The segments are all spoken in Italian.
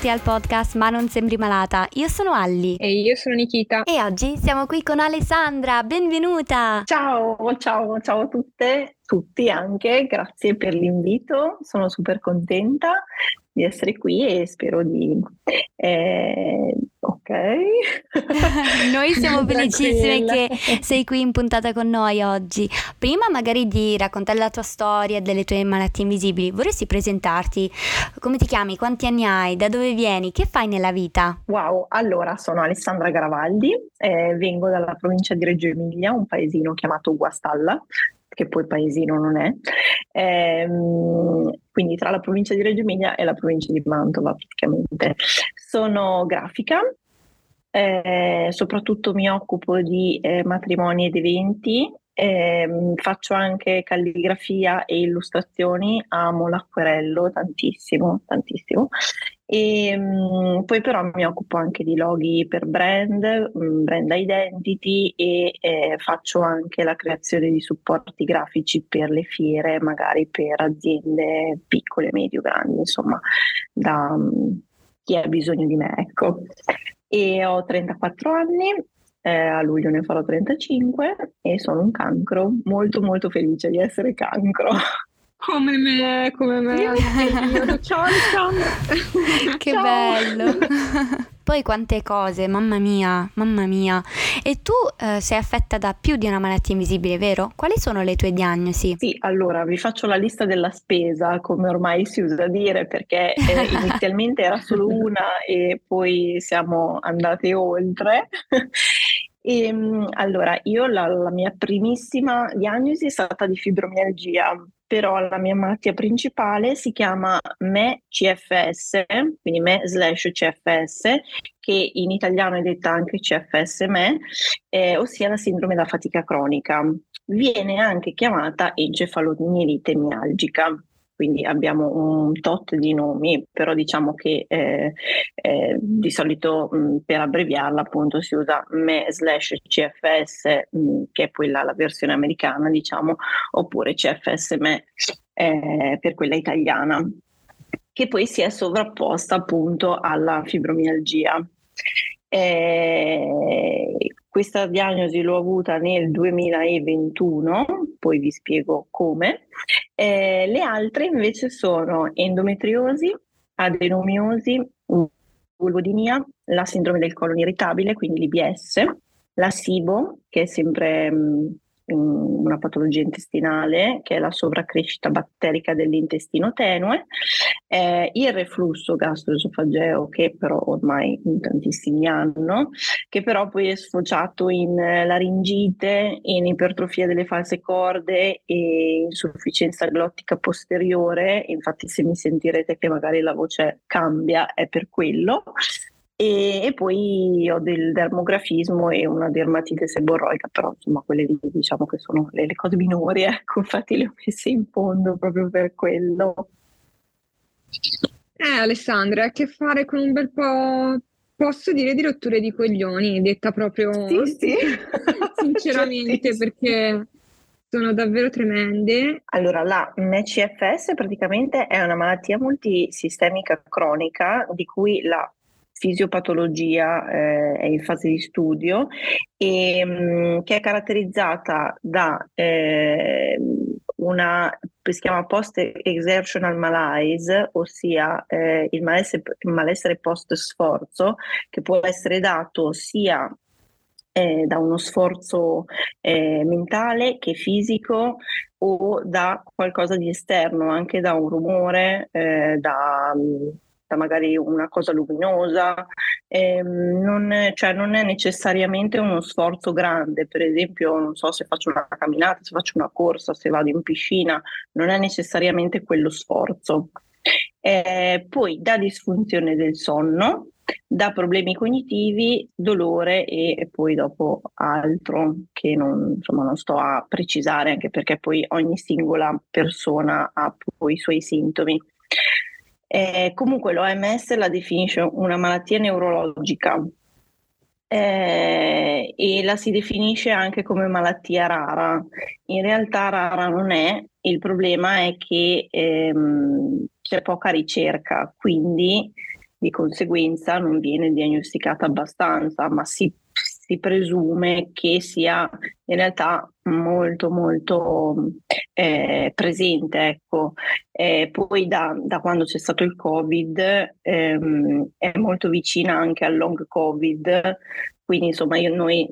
benvenuti al podcast Ma non sembri malata. Io sono Alli. E io sono Nikita. E oggi siamo qui con Alessandra, benvenuta! Ciao, ciao, ciao a tutte, tutti anche, grazie per l'invito, sono super contenta di essere qui e spero di... Eh, ok. noi siamo felicissime che sei qui in puntata con noi oggi. Prima magari di raccontare la tua storia delle tue malattie invisibili, vorresti presentarti? Come ti chiami? Quanti anni hai? Da dove vieni? Che fai nella vita? Wow, allora sono Alessandra Garavaldi, eh, vengo dalla provincia di Reggio Emilia, un paesino chiamato Guastalla, che poi paesino non è, ehm, quindi tra la provincia di Reggio Emilia e la provincia di Mantova praticamente. Sono grafica, eh, soprattutto mi occupo di eh, matrimoni ed eventi, eh, faccio anche calligrafia e illustrazioni, amo l'acquerello tantissimo, tantissimo. E, mh, poi però mi occupo anche di loghi per brand, mh, brand identity e eh, faccio anche la creazione di supporti grafici per le fiere, magari per aziende piccole, medio, grandi, insomma, da mh, chi ha bisogno di me, ecco. E ho 34 anni, eh, a luglio ne farò 35 e sono un cancro, molto molto felice di essere cancro. Come me, come me. Ciao Alessandra. che ciao. bello. Poi quante cose, mamma mia, mamma mia. E tu eh, sei affetta da più di una malattia invisibile, vero? Quali sono le tue diagnosi? Sì, allora vi faccio la lista della spesa, come ormai si usa dire, perché eh, inizialmente era solo una e poi siamo andate oltre. E, ehm, allora, io la, la, mia primissima diagnosi è stata di fibromialgia, però la mia malattia principale si chiama ME-CFS, quindi ME slash CFS, che in italiano è detta anche CFS-ME, eh, ossia la sindrome da fatica cronica. Viene anche chiamata encefalomielite mialgica quindi abbiamo un tot di nomi, però diciamo che eh, eh, di solito mh, per abbreviarla appunto si usa ME slash CFS, mh, che è poi la, la, versione americana, diciamo, oppure CFS ME eh, per quella italiana, che poi si è sovrapposta appunto alla fibromialgia. Eh, questa diagnosi l'ho avuta nel 2021, poi vi spiego come. Eh, le altre invece sono endometriosi, adenomiosi, vulvodinia, la sindrome del colon irritabile, quindi l'IBS, la SIBO, che è sempre mh, una patologia intestinale che è la sovraccrescita batterica dell'intestino tenue, eh, il reflusso gastroesofageo che però ormai in tantissimi hanno, che però poi è sfociato in laringite, in ipertrofia delle false corde e insufficienza glottica posteriore, infatti se mi sentirete che magari la voce cambia è per quello. E, e, poi ho del dermografismo e una dermatite seborroica, però insomma quelle lì diciamo che sono le, le cose minori, ecco, infatti le ho messe in fondo proprio per quello. Eh Alessandra, ha a che fare con un bel po', posso dire, di rotture di coglioni, detta proprio sì, sì. sinceramente, perché sono davvero tremende. Allora, la MCFS praticamente è una malattia multisistemica cronica di cui la fisiopatologia eh, è in fase di studio e mh, mm, che è caratterizzata da eh, una si chiama post exertional malaise, ossia eh, il, malessere, malessere post sforzo che può essere dato sia eh, da uno sforzo eh, mentale che fisico o da qualcosa di esterno, anche da un rumore, eh, da magari una cosa luminosa, ehm, non, cioè non è necessariamente uno sforzo grande, per esempio non so se faccio una camminata, se faccio una corsa, se vado in piscina, non è necessariamente quello sforzo. Eh, poi da disfunzione del sonno, da problemi cognitivi, dolore e, poi dopo altro che non, insomma, non sto a precisare anche perché poi ogni singola persona ha poi i suoi sintomi. Eh, comunque l'OMS la definisce una malattia neurologica eh, e la si definisce anche come malattia rara. In realtà rara non è, il problema è che ehm, c'è poca ricerca, quindi di conseguenza non viene diagnosticata abbastanza, ma si, si presume che sia in realtà molto molto eh, presente. Ecco. Eh, poi da, da, quando c'è stato il Covid ehm, è molto vicina anche al long Covid, quindi insomma io, noi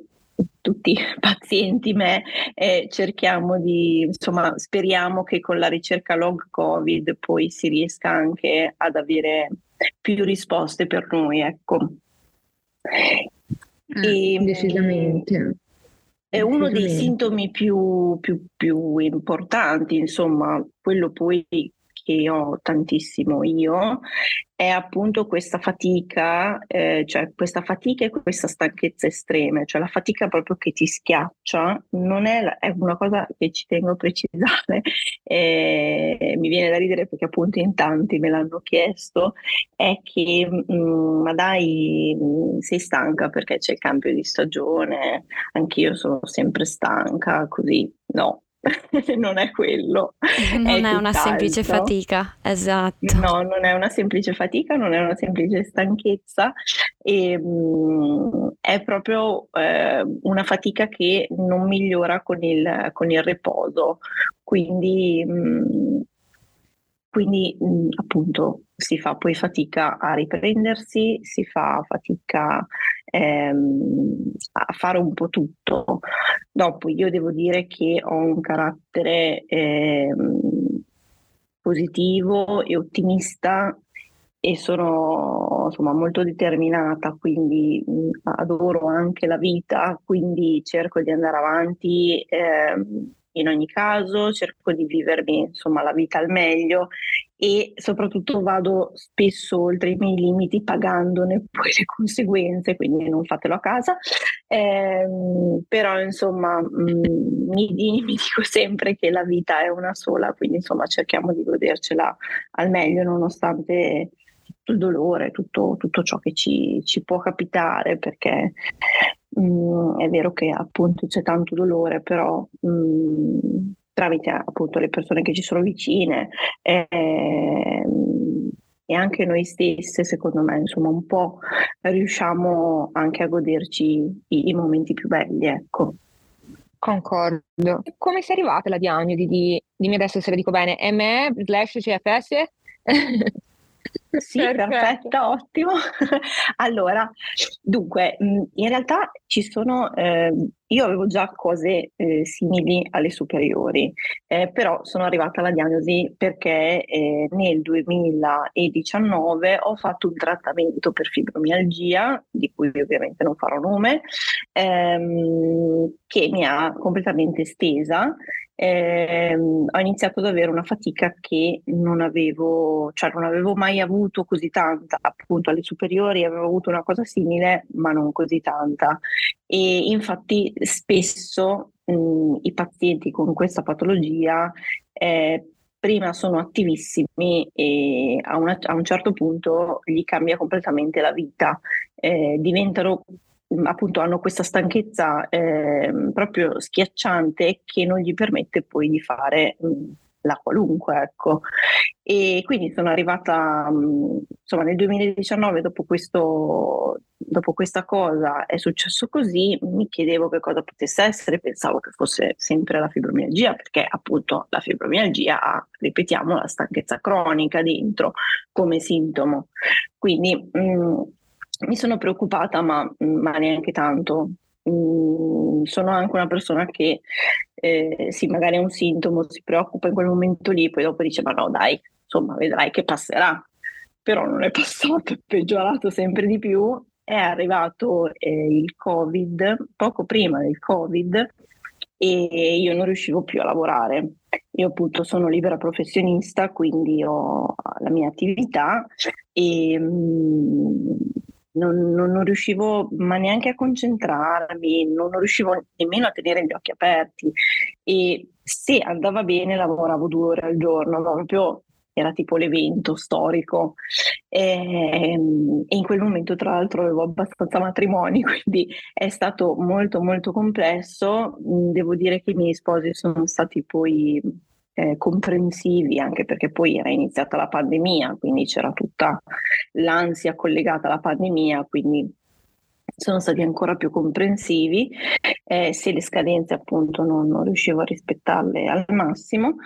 tutti pazienti, me, eh, cerchiamo di, insomma, speriamo che con la ricerca long Covid poi si riesca anche ad avere più risposte per noi, ecco. Eh, e, decisamente. È uno dei sintomi più, più, più importanti, insomma, quello poi che ho tantissimo io è appunto questa fatica, eh, cioè questa fatica e questa stanchezza estreme, cioè la fatica proprio che ti schiaccia, non è, la, è una cosa che ci tengo a precisare, eh, mi viene da ridere perché appunto in tanti me l'hanno chiesto, è che mh, mm, ma dai mh, sei stanca perché c'è il cambio di stagione, anch'io sono sempre stanca, così no, non è quello. Non è, è una semplice fatica, esatto. No, non è una semplice fatica, non è una semplice stanchezza, e, ehm, mh, è proprio eh, una fatica che non migliora con il, con il riposo. Quindi, mh, quindi mh, appunto si fa poi fatica a riprendersi, si fa fatica ehm, a fare un po' tutto. Dopo io devo dire che ho un carattere ehm, positivo e ottimista e sono insomma molto determinata, quindi mh, adoro anche la vita, quindi cerco di andare avanti. Ehm, in ogni caso, cerco di vivermi insomma la vita al meglio e soprattutto vado spesso oltre i miei limiti pagandone poi le conseguenze, quindi non fatelo a casa. Eh, però insomma mh, mi, mi, dico sempre che la vita è una sola, quindi insomma cerchiamo di godercela al meglio nonostante tutto il dolore, tutto, tutto ciò che ci, ci può capitare, perché mh, è vero che appunto c'è tanto dolore, però mh, tramite appunto le persone che ci sono vicine eh, e anche noi stesse, secondo me, insomma, un po' riusciamo anche a goderci i, i momenti più belli, ecco. Concordo. Come sei arrivata alla diagnosi di, dimmi adesso se la dico bene, ME slash CFS? Sì, perfetto, perfetto ottimo. allora, dunque, in realtà ci sono, eh, io avevo già cose eh, simili alle superiori, eh, però sono arrivata alla diagnosi perché eh, nel 2019 ho fatto un trattamento per fibromialgia, di cui ovviamente non farò nome, ehm, che mi ha completamente stesa eh, ho iniziato ad avere una fatica che non avevo, cioè non avevo mai avuto così tanta, appunto alle superiori avevo avuto una cosa simile, ma non così tanta. E infatti spesso mh, i pazienti con questa patologia eh, prima sono attivissimi e a, una, a, un certo punto gli cambia completamente la vita, eh, diventano appunto hanno questa stanchezza eh, proprio schiacciante che non gli permette poi di fare mh, la qualunque, ecco. E quindi sono arrivata, mh, insomma, nel 2019, dopo, questo, dopo questa cosa è successo così, mi chiedevo che cosa potesse essere, pensavo che fosse sempre la fibromialgia, perché appunto la fibromialgia ha, ripetiamo, la stanchezza cronica dentro come sintomo. Quindi mh, mi sono preoccupata, ma, ma neanche tanto. Mm, sono anche una persona che eh, sì, magari è un sintomo, si preoccupa in quel momento lì, poi dopo dice: Ma no, dai, insomma, vedrai che passerà. Però non è passato, è peggiorato sempre di più. È arrivato eh, il Covid, poco prima del Covid, e io non riuscivo più a lavorare. Io appunto sono libera professionista, quindi ho la mia attività e mh, mm, non, non, non, riuscivo ma neanche a concentrarmi, non, riuscivo nemmeno a tenere gli occhi aperti. E se andava bene lavoravo due ore al giorno, proprio era tipo l'evento storico. E, ehm, e in quel momento tra l'altro avevo abbastanza matrimoni, quindi è stato molto molto complesso, devo dire che i miei sposi sono stati poi eh, comprensivi, anche perché poi era iniziata la pandemia, quindi c'era tutta l'ansia collegata alla pandemia, quindi sono stati ancora più comprensivi eh, se le scadenze appunto non, non, riuscivo a rispettarle al massimo.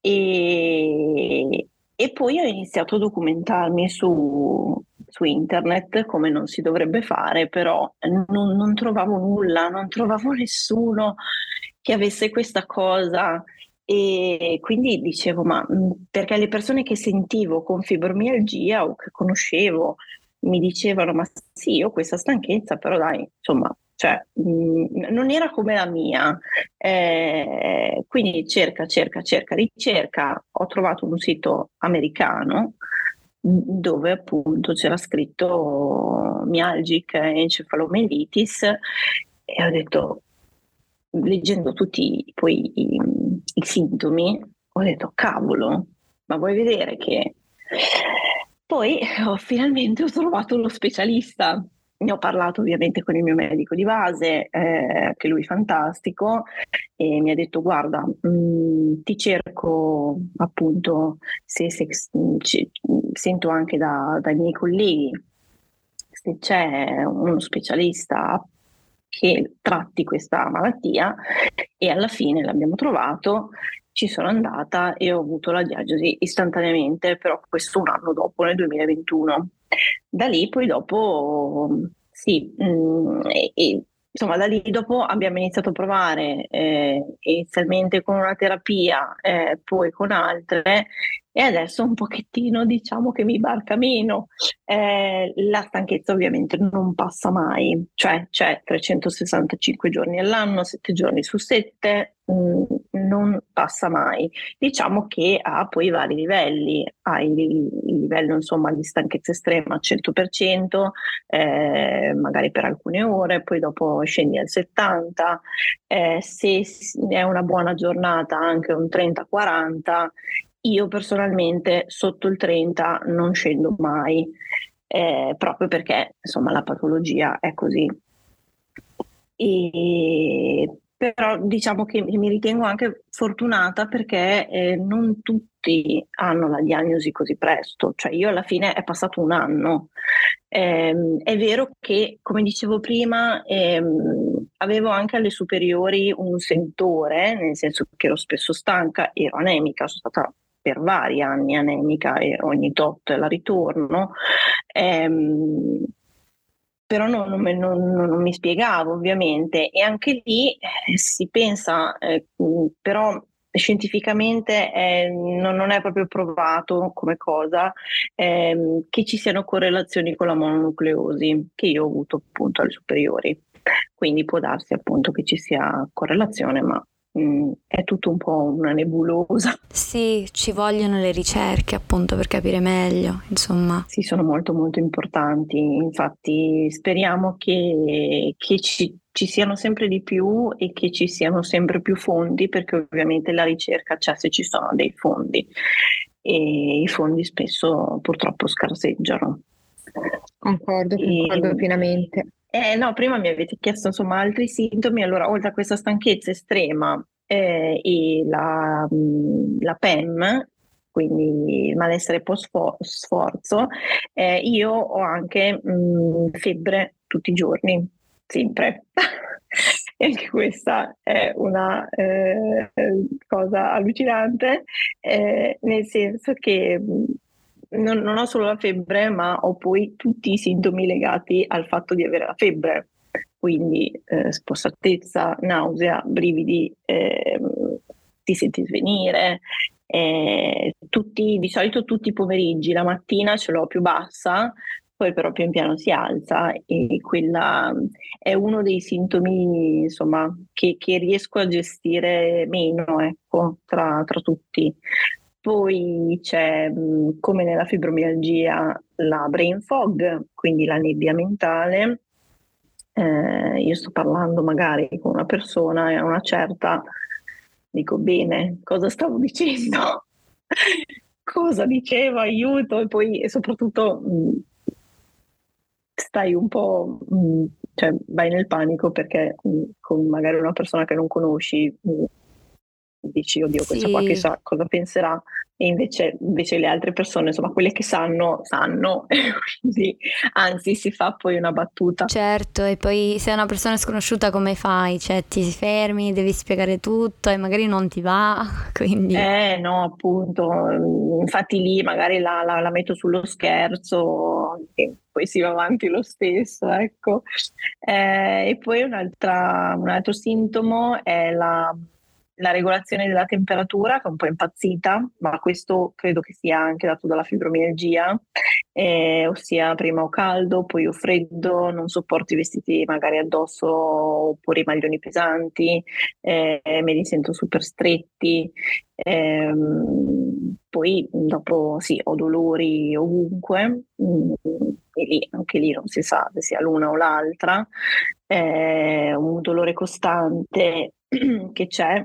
E, e poi ho iniziato a documentarmi su, su internet come non si dovrebbe fare, però non, non trovavo nulla, non trovavo nessuno che avesse questa cosa e quindi dicevo, ma perché le persone che sentivo con fibromialgia o che conoscevo mi dicevano, ma sì, ho questa stanchezza, però dai, insomma, cioè, mh, non era come la mia. Eh, quindi cerca, cerca, cerca, ricerca. Ho trovato un sito americano dove appunto c'era scritto mialgic encefalomelitis e ho detto, leggendo tutti poi i, i sintomi, ho detto, cavolo, ma vuoi vedere che... Poi oh, finalmente ho trovato lo specialista. Ne ho parlato ovviamente con il mio medico di base, eh, che lui è fantastico, e mi ha detto guarda, mh, mm, ti cerco appunto, se, se c- sento anche da, dai miei colleghi, se c'è uno specialista che tratti questa malattia e alla fine l'abbiamo trovato, ci sono andata e ho avuto la diagnosi istantaneamente, però questo un anno dopo, nel 2021. Da lì poi dopo, sì, mh, mm, e, e, insomma da lì dopo abbiamo iniziato a provare eh, inizialmente con una terapia, eh, poi con altre e adesso un pochettino diciamo che mi barca meno. Eh, la stanchezza ovviamente non passa mai, cioè c'è 365 giorni all'anno, 7 giorni su 7, mh, mm, non passa mai. Diciamo che ha poi vari livelli, ha il, il livello insomma di stanchezza estrema al 100%, eh, magari per alcune ore, poi dopo scendi al 70%, eh, se è una buona giornata anche un 30-40%, io personalmente sotto il 30 non scendo mai, eh, proprio perché insomma la patologia è così. E, però diciamo che mi ritengo anche fortunata perché eh, non tutti hanno la diagnosi così presto, cioè io alla fine è passato un anno. Eh, è vero che, come dicevo prima, ehm, avevo anche alle superiori un sentore, nel senso che ero spesso stanca, ero anemica, sono stata per vari anni anemica e ogni tot la ritorno. Ehm, però non, non, non, non, mi spiegavo ovviamente e anche lì eh, si pensa, eh, però scientificamente eh, non, è proprio provato come cosa ehm, che ci siano correlazioni con la mononucleosi che io ho avuto appunto alle superiori. Quindi può darsi appunto che ci sia correlazione, ma Mm, è tutto un po' una nebulosa. Sì, ci vogliono le ricerche appunto per capire meglio, insomma. Sì, sono molto molto importanti, infatti speriamo che, che ci, ci siano sempre di più e che ci siano sempre più fondi perché ovviamente la ricerca c'è se ci sono dei fondi e i fondi spesso purtroppo scarseggiano. Concordo, concordo e, pienamente. Eh, no, prima mi avete chiesto insomma altri sintomi, allora oltre a questa stanchezza estrema eh, e la, mm, la, PEM, quindi il malessere post sforzo, eh, io ho anche mh, mm, febbre tutti i giorni, sempre. e anche questa è una eh, cosa allucinante, eh, nel senso che mm, non, non, ho solo la febbre, ma ho poi tutti i sintomi legati al fatto di avere la febbre, quindi eh, spossatezza, nausea, brividi, eh, ti senti svenire. Eh, tutti, di solito tutti i pomeriggi, la mattina ce l'ho più bassa, poi però pian piano si alza e quella è uno dei sintomi insomma, che, che riesco a gestire meno ecco, tra, tra tutti. Poi c'è, come nella fibromialgia, la brain fog, quindi la nebbia mentale. Eh, io sto parlando magari con una persona e a una certa dico bene, cosa stavo dicendo? cosa dicevo, aiuto, e poi e soprattutto mh, stai un po', mh, cioè vai nel panico perché mh, con magari una persona che non conosci dici oddio questa sì. qua chissà cosa penserà e invece, invece, le altre persone, insomma quelle che sanno, sanno, quindi anzi si fa poi una battuta. Certo, e poi se è una persona sconosciuta come fai? Cioè ti fermi, devi spiegare tutto e magari non ti va, quindi... Eh no, appunto, infatti lì magari la, la, la metto sullo scherzo e poi si va avanti lo stesso, ecco. Eh, e poi un altro sintomo è la la regolazione della temperatura che è un po' impazzita, ma questo credo che sia anche dato dalla fibromialgia, eh, ossia prima ho caldo, poi ho freddo, non sopporto i vestiti magari addosso oppure i maglioni pesanti, eh, me li sento super stretti, eh, poi dopo sì, ho dolori ovunque, mm, e lì, anche lì non si sa se sia l'una o l'altra, eh, un dolore costante che c'è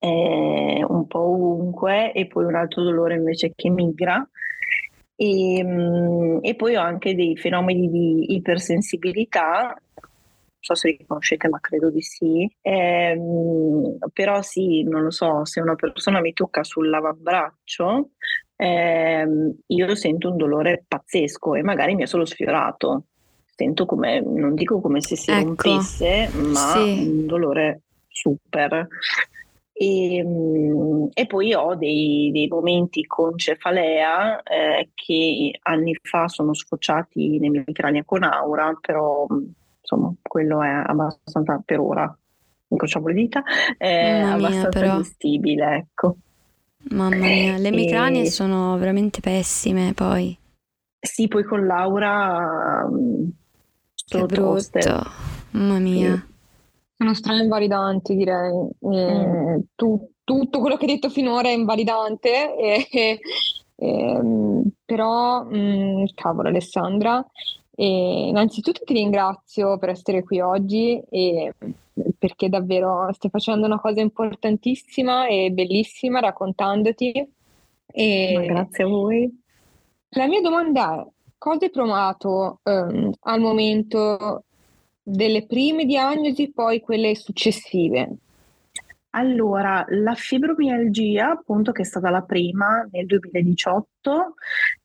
eh, un po' ovunque e poi un altro dolore invece che migra. E, mm, e poi ho anche dei fenomeni di ipersensibilità non so se li conoscete, ma credo di sì. Eh, però sì, non lo so, se una persona mi tocca sull'avambraccio, eh, io sento un dolore pazzesco e magari mi è solo sfiorato. Sento come, non dico come se si ecco, rompesse, ma sì. un dolore super. E, ehm, e, poi ho dei, dei, momenti con cefalea eh, che anni fa sono sfociati nell'emicrania con aura, però insomma quello è abbastanza per ora, incrociamo le dita, è Mamma abbastanza mia, gestibile, ecco. Mamma mia, le emicranie e... sono veramente pessime poi. Sì, poi con Laura mm, che brutto. Toste. Mamma mia. Sì. Sono stra-invalidanti, direi. Mm. Tu, tutto quello che hai detto finora è invalidante, e, e, ehm, però, mh, mm, cavolo Alessandra, e innanzitutto ti ringrazio per essere qui oggi e perché davvero stai facendo una cosa importantissima e bellissima raccontandoti. E grazie a voi. La mia domanda è, cosa hai provato um, al momento delle prime diagnosi, poi quelle successive? Allora, la fibromialgia, appunto, che è stata la prima nel 2018,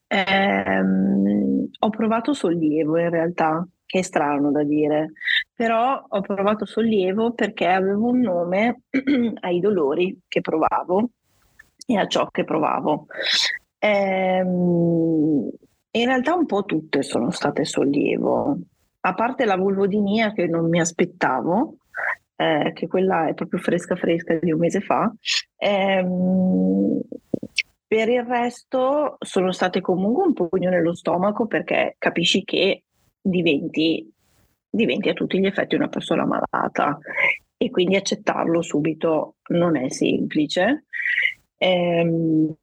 ehm, ho provato sollievo in realtà, che è strano da dire, però ho provato sollievo perché avevo un nome ai dolori che provavo e a ciò che provavo. Ehm, in realtà un po' tutte sono state sollievo, a parte la vulvodinia che non mi aspettavo, eh, che quella è proprio fresca fresca di un mese fa, ehm, per il resto sono state comunque un pugno nello stomaco perché capisci che diventi, diventi a tutti gli effetti una persona malata e quindi accettarlo subito non è semplice. Ehm,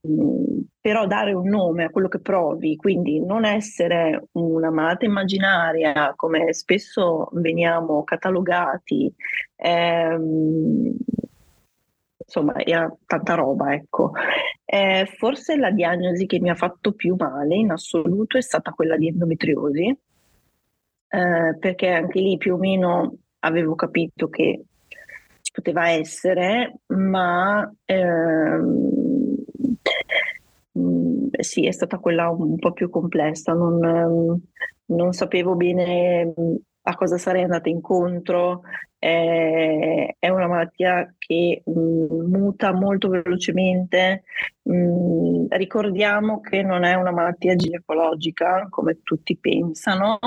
però dare un nome a quello che provi, quindi non essere una malata immaginaria come spesso veniamo catalogati, ehm, insomma era tanta roba, ecco. Eh, forse la diagnosi che mi ha fatto più male in assoluto è stata quella di endometriosi, eh, perché anche lì più o meno avevo capito che poteva essere, ma ehm, mm, sì, è stata quella un po' più complessa, non, non sapevo bene mm, a cosa sarei andata incontro. È una malattia che mh, mm, muta molto velocemente. Mh, ricordiamo che non è una malattia ginecologica come tutti pensano,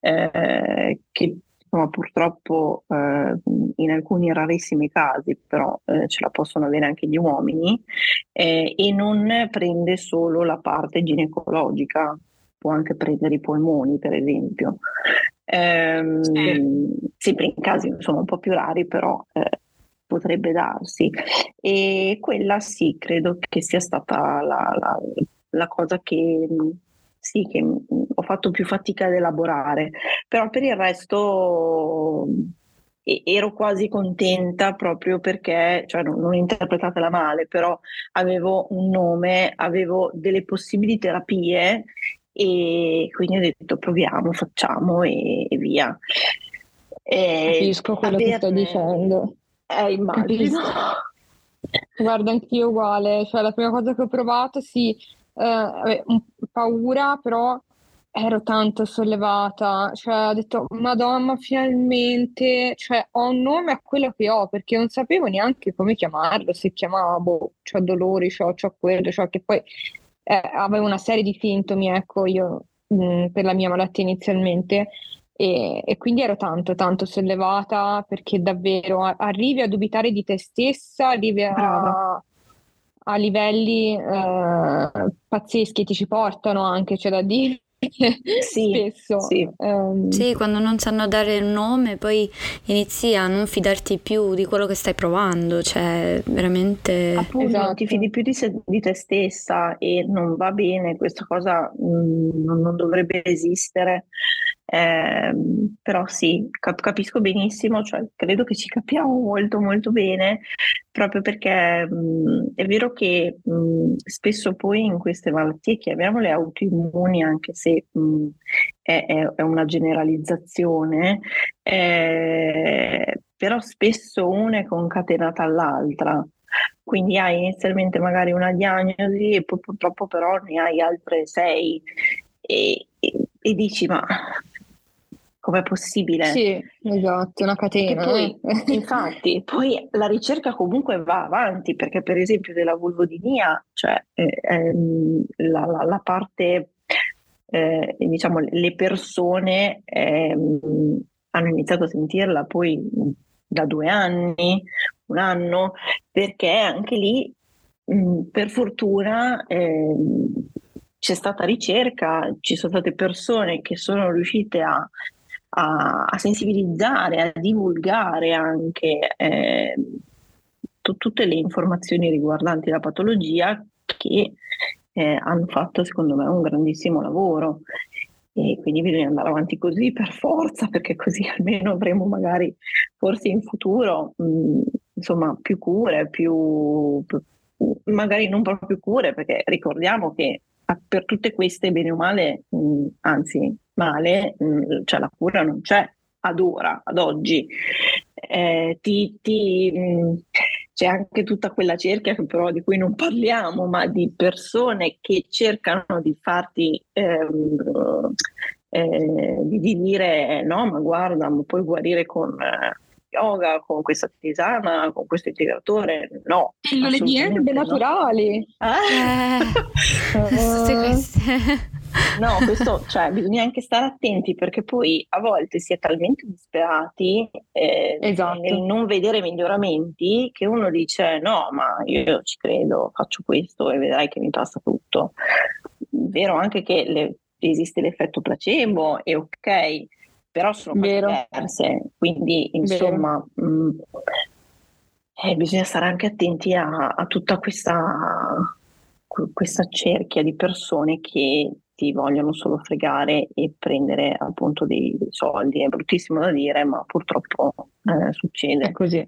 eh, che insomma, purtroppo eh, in alcuni rarissimi casi, però eh, ce la possono avere anche gli uomini, eh, e non prende solo la parte ginecologica, può anche prendere i polmoni, per esempio. Ehm. Sempre in casi insomma, un po' più rari, però eh, potrebbe darsi. E quella sì, credo che sia stata la, la, la cosa che sì, che ho fatto più fatica ad elaborare, però per il resto ero quasi contenta proprio perché, cioè non, non interpretatela male, però avevo un nome, avevo delle possibili terapie e quindi ho detto proviamo, facciamo e, e via. E Capisco quello averne... che stai dicendo. Eh, immagino. Guarda, anch'io uguale, cioè la prima cosa che ho provato, sì, eh, paura, però ero tanto sollevata, cioè ho detto, Madonna, finalmente, cioè ho un nome a quello che ho, perché non sapevo neanche come chiamarlo, se chiamavo, c'ho dolori, c'ho, c'ho quello, c'ho che poi eh, avevo una serie di sintomi, ecco, io mh, mm, per la mia malattia inizialmente, e, e, quindi ero tanto, tanto sollevata perché davvero arrivi a dubitare di te stessa, arrivi a, a livelli eh, pazzeschi, ti ci portano anche, c'è da dire. Sì, spesso. Sì. Um, sì, quando non sanno dare un nome, poi inizi a non fidarti più di quello che stai provando, cioè veramente... Appunto, esatto. ti fidi più di, se, di, te stessa e non va bene, questa cosa mh, mm, non, non, dovrebbe esistere. Eh, però sì, cap- capisco benissimo, cioè, credo che ci capiamo molto molto bene, proprio perché mh, è vero che mh, spesso poi in queste malattie, chiamiamole autoimmuni, anche se mh, è, è, una generalizzazione, eh, però spesso una è concatenata all'altra. Quindi hai inizialmente magari una diagnosi e poi purtroppo però ne hai altre sei e, e, e dici ma com'è possibile? Sì, esatto, una catena. Poi, eh. infatti, poi la ricerca comunque va avanti, perché per esempio della vulvodinia, cioè eh, ehm, la, la, la, parte, eh, diciamo, le persone ehm, hanno iniziato a sentirla poi da due anni, un anno, perché anche lì, mh, per fortuna, ehm, c'è stata ricerca, ci sono state persone che sono riuscite a a, a sensibilizzare, a divulgare anche eh, t- tutte le informazioni riguardanti la patologia che eh, hanno fatto secondo me un grandissimo lavoro. E quindi bisogna andare avanti così per forza perché così almeno avremo magari forse in futuro mh, insomma più cure, più, più, magari non proprio cure perché ricordiamo che per tutte queste bene o male, mh, anzi male, mh, cioè la cura non c'è ad ora, ad oggi. Eh, ti, ti, mh, c'è anche tutta quella cerchia che però di cui non parliamo, ma di persone che cercano di farti ehm, eh, di, di, dire no, ma guarda, ma puoi guarire con eh, yoga, con questa tisana, con questo integratore. No. Pillole di erbe no. naturali. Eh, tutte queste. No, questo, cioè, bisogna anche stare attenti perché poi a volte si è talmente disperati eh, esatto. nel non vedere miglioramenti che uno dice no, ma io ci credo, faccio questo e vedrai che mi passa tutto. Vero anche che le, esiste l'effetto placebo e ok, però sono cose Vero. diverse, quindi insomma mh, mm, eh, bisogna stare anche attenti a, a tutta questa, questa cerchia di persone che ti vogliono solo fregare e prendere appunto dei, dei soldi. È bruttissimo da dire, ma purtroppo eh, succede. È così.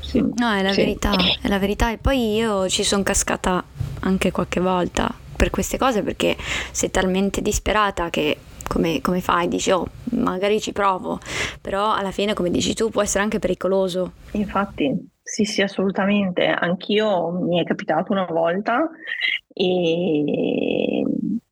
Sì. No, è la sì. verità, è la verità. E poi io ci sono cascata anche qualche volta per queste cose perché sei talmente disperata che come, come, fai? Dici, oh, magari ci provo, però alla fine, come dici tu, può essere anche pericoloso. Infatti, sì, sì, assolutamente. Anch'io mi è capitato una volta e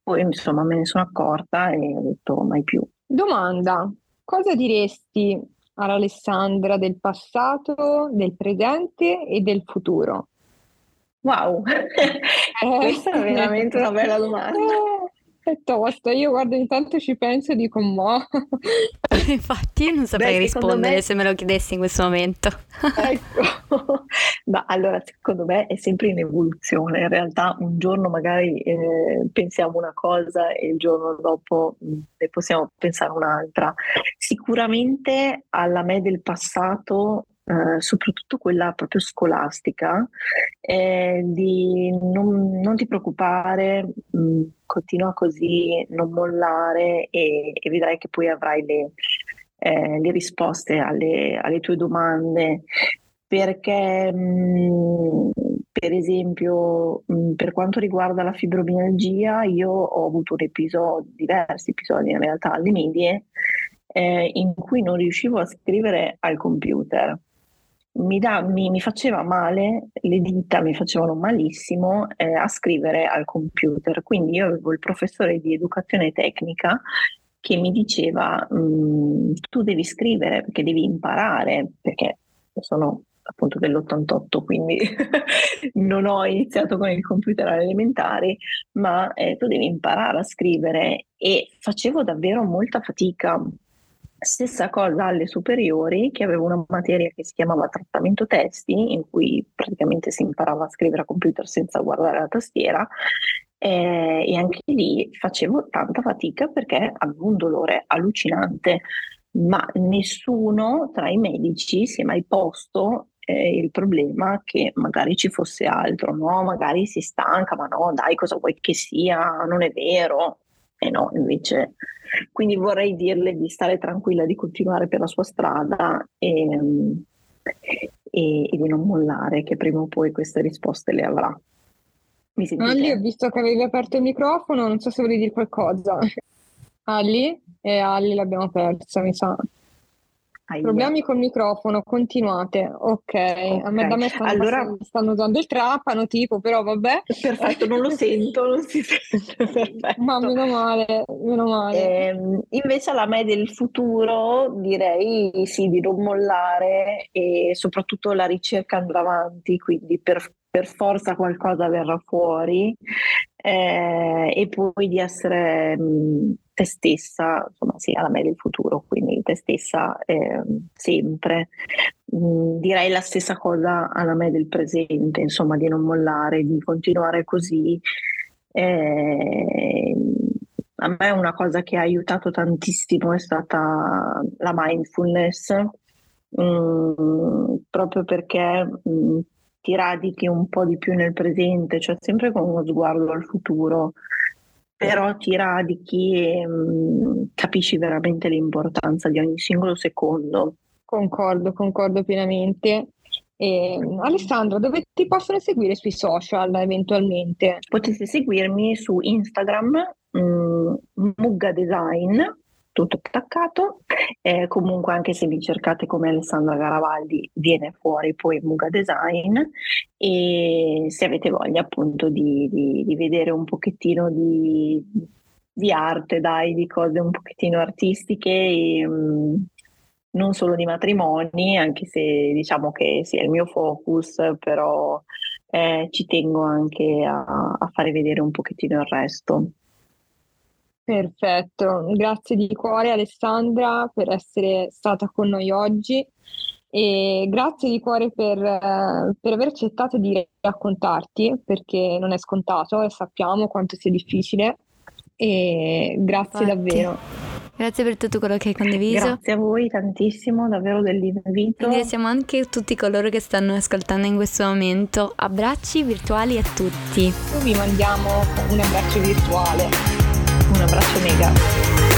poi insomma me ne sono accorta e ho detto mai più. Domanda, cosa diresti all'Alessandra del passato, del presente e del futuro? Wow, questa è veramente una bella domanda. Eh, è tosta, io guardo intanto ci penso e dico mo. Infatti non saprei Beh, rispondere me... se me lo chiedessi in questo momento. ecco, ma allora secondo me è sempre in evoluzione, in realtà un giorno magari eh, pensiamo una cosa e il giorno dopo mm, ne possiamo pensare un'altra. Sicuramente alla me del passato Uh, soprattutto quella proprio scolastica, eh, di non, non, ti preoccupare, mh, mm, continua così, non mollare e, e, vedrai che poi avrai le, eh, le risposte alle, alle, tue domande. Perché, mh, mm, per esempio, mh, mm, per quanto riguarda la fibromialgia, io ho avuto un episodio, diversi episodi in realtà alle medie, eh, in cui non riuscivo a scrivere al computer mi, da, mi, mi, faceva male, le dita mi facevano malissimo eh, a scrivere al computer. Quindi io avevo il professore di educazione tecnica che mi diceva mm, tu devi scrivere perché devi imparare, perché sono appunto dell'88, quindi non ho iniziato con il computer alle elementari, ma eh, tu devi imparare a scrivere e facevo davvero molta fatica Stessa cosa alle superiori, che avevo una materia che si chiamava trattamento testi, in cui praticamente si imparava a scrivere a computer senza guardare la tastiera, eh, e anche lì facevo tanta fatica perché avevo un dolore allucinante, ma nessuno tra i medici si è mai posto eh, il problema che magari ci fosse altro, no? Magari si stanca, ma no, dai, cosa vuoi che sia? Non è vero. E no, invece quindi vorrei dirle di stare tranquilla, di continuare per la sua strada e, e, e di non mollare, che prima o poi queste risposte le avrà. Mi sentite? Ali, ho visto che avevi aperto il microfono, non so se volevi dire qualcosa. Ali? E Ali l'abbiamo persa, mi sa. Aia. Problemi col microfono, continuate. Ok, okay. a me da me stanno, allora... stanno usando il trapano, tipo, però vabbè. Perfetto, non lo sento, non si sente perfetto. Ma meno male, meno male. Eh, invece alla me del futuro direi sì, di non mollare e soprattutto la ricerca andrà avanti, quindi per, per forza qualcosa verrà fuori eh, e poi di essere... Mh, te stessa, insomma, sì, alla me del futuro, quindi te stessa eh, sempre. Mm, direi la stessa cosa alla me del presente, insomma, di non mollare, di continuare così. Eh, a me una cosa che ha aiutato tantissimo è stata la mindfulness, mm, proprio perché mm, ti radichi un po' di più nel presente, cioè sempre con uno sguardo al futuro però ti radichi e mh, capisci veramente l'importanza di ogni singolo secondo. Concordo, concordo pienamente. E, Alessandra, dove ti possono seguire sui social eventualmente? Potete seguirmi su Instagram, mh, Mugga Design, tutto attaccato. Eh, comunque, anche se vi cercate come Alessandra Garavaldi, viene fuori poi Muga Design. E se avete voglia, appunto, di, di, di vedere un pochettino di, di, arte, dai, di cose un pochettino artistiche. E, mh, non solo di matrimoni, anche se diciamo che sia il mio focus, però eh, ci tengo anche a, a fare vedere un pochettino il resto. Perfetto, grazie di cuore Alessandra per essere stata con noi oggi e grazie di cuore per, eh, per aver accettato di raccontarti perché non è scontato e sappiamo quanto sia difficile e grazie Infatti. davvero. Grazie per tutto quello che hai condiviso. Grazie a voi tantissimo, davvero dell'invito. Ringraziamo anche tutti coloro che stanno ascoltando in questo momento. Abbracci virtuali a tutti. Vi mandiamo un abbraccio virtuale. Un abbraccio mega.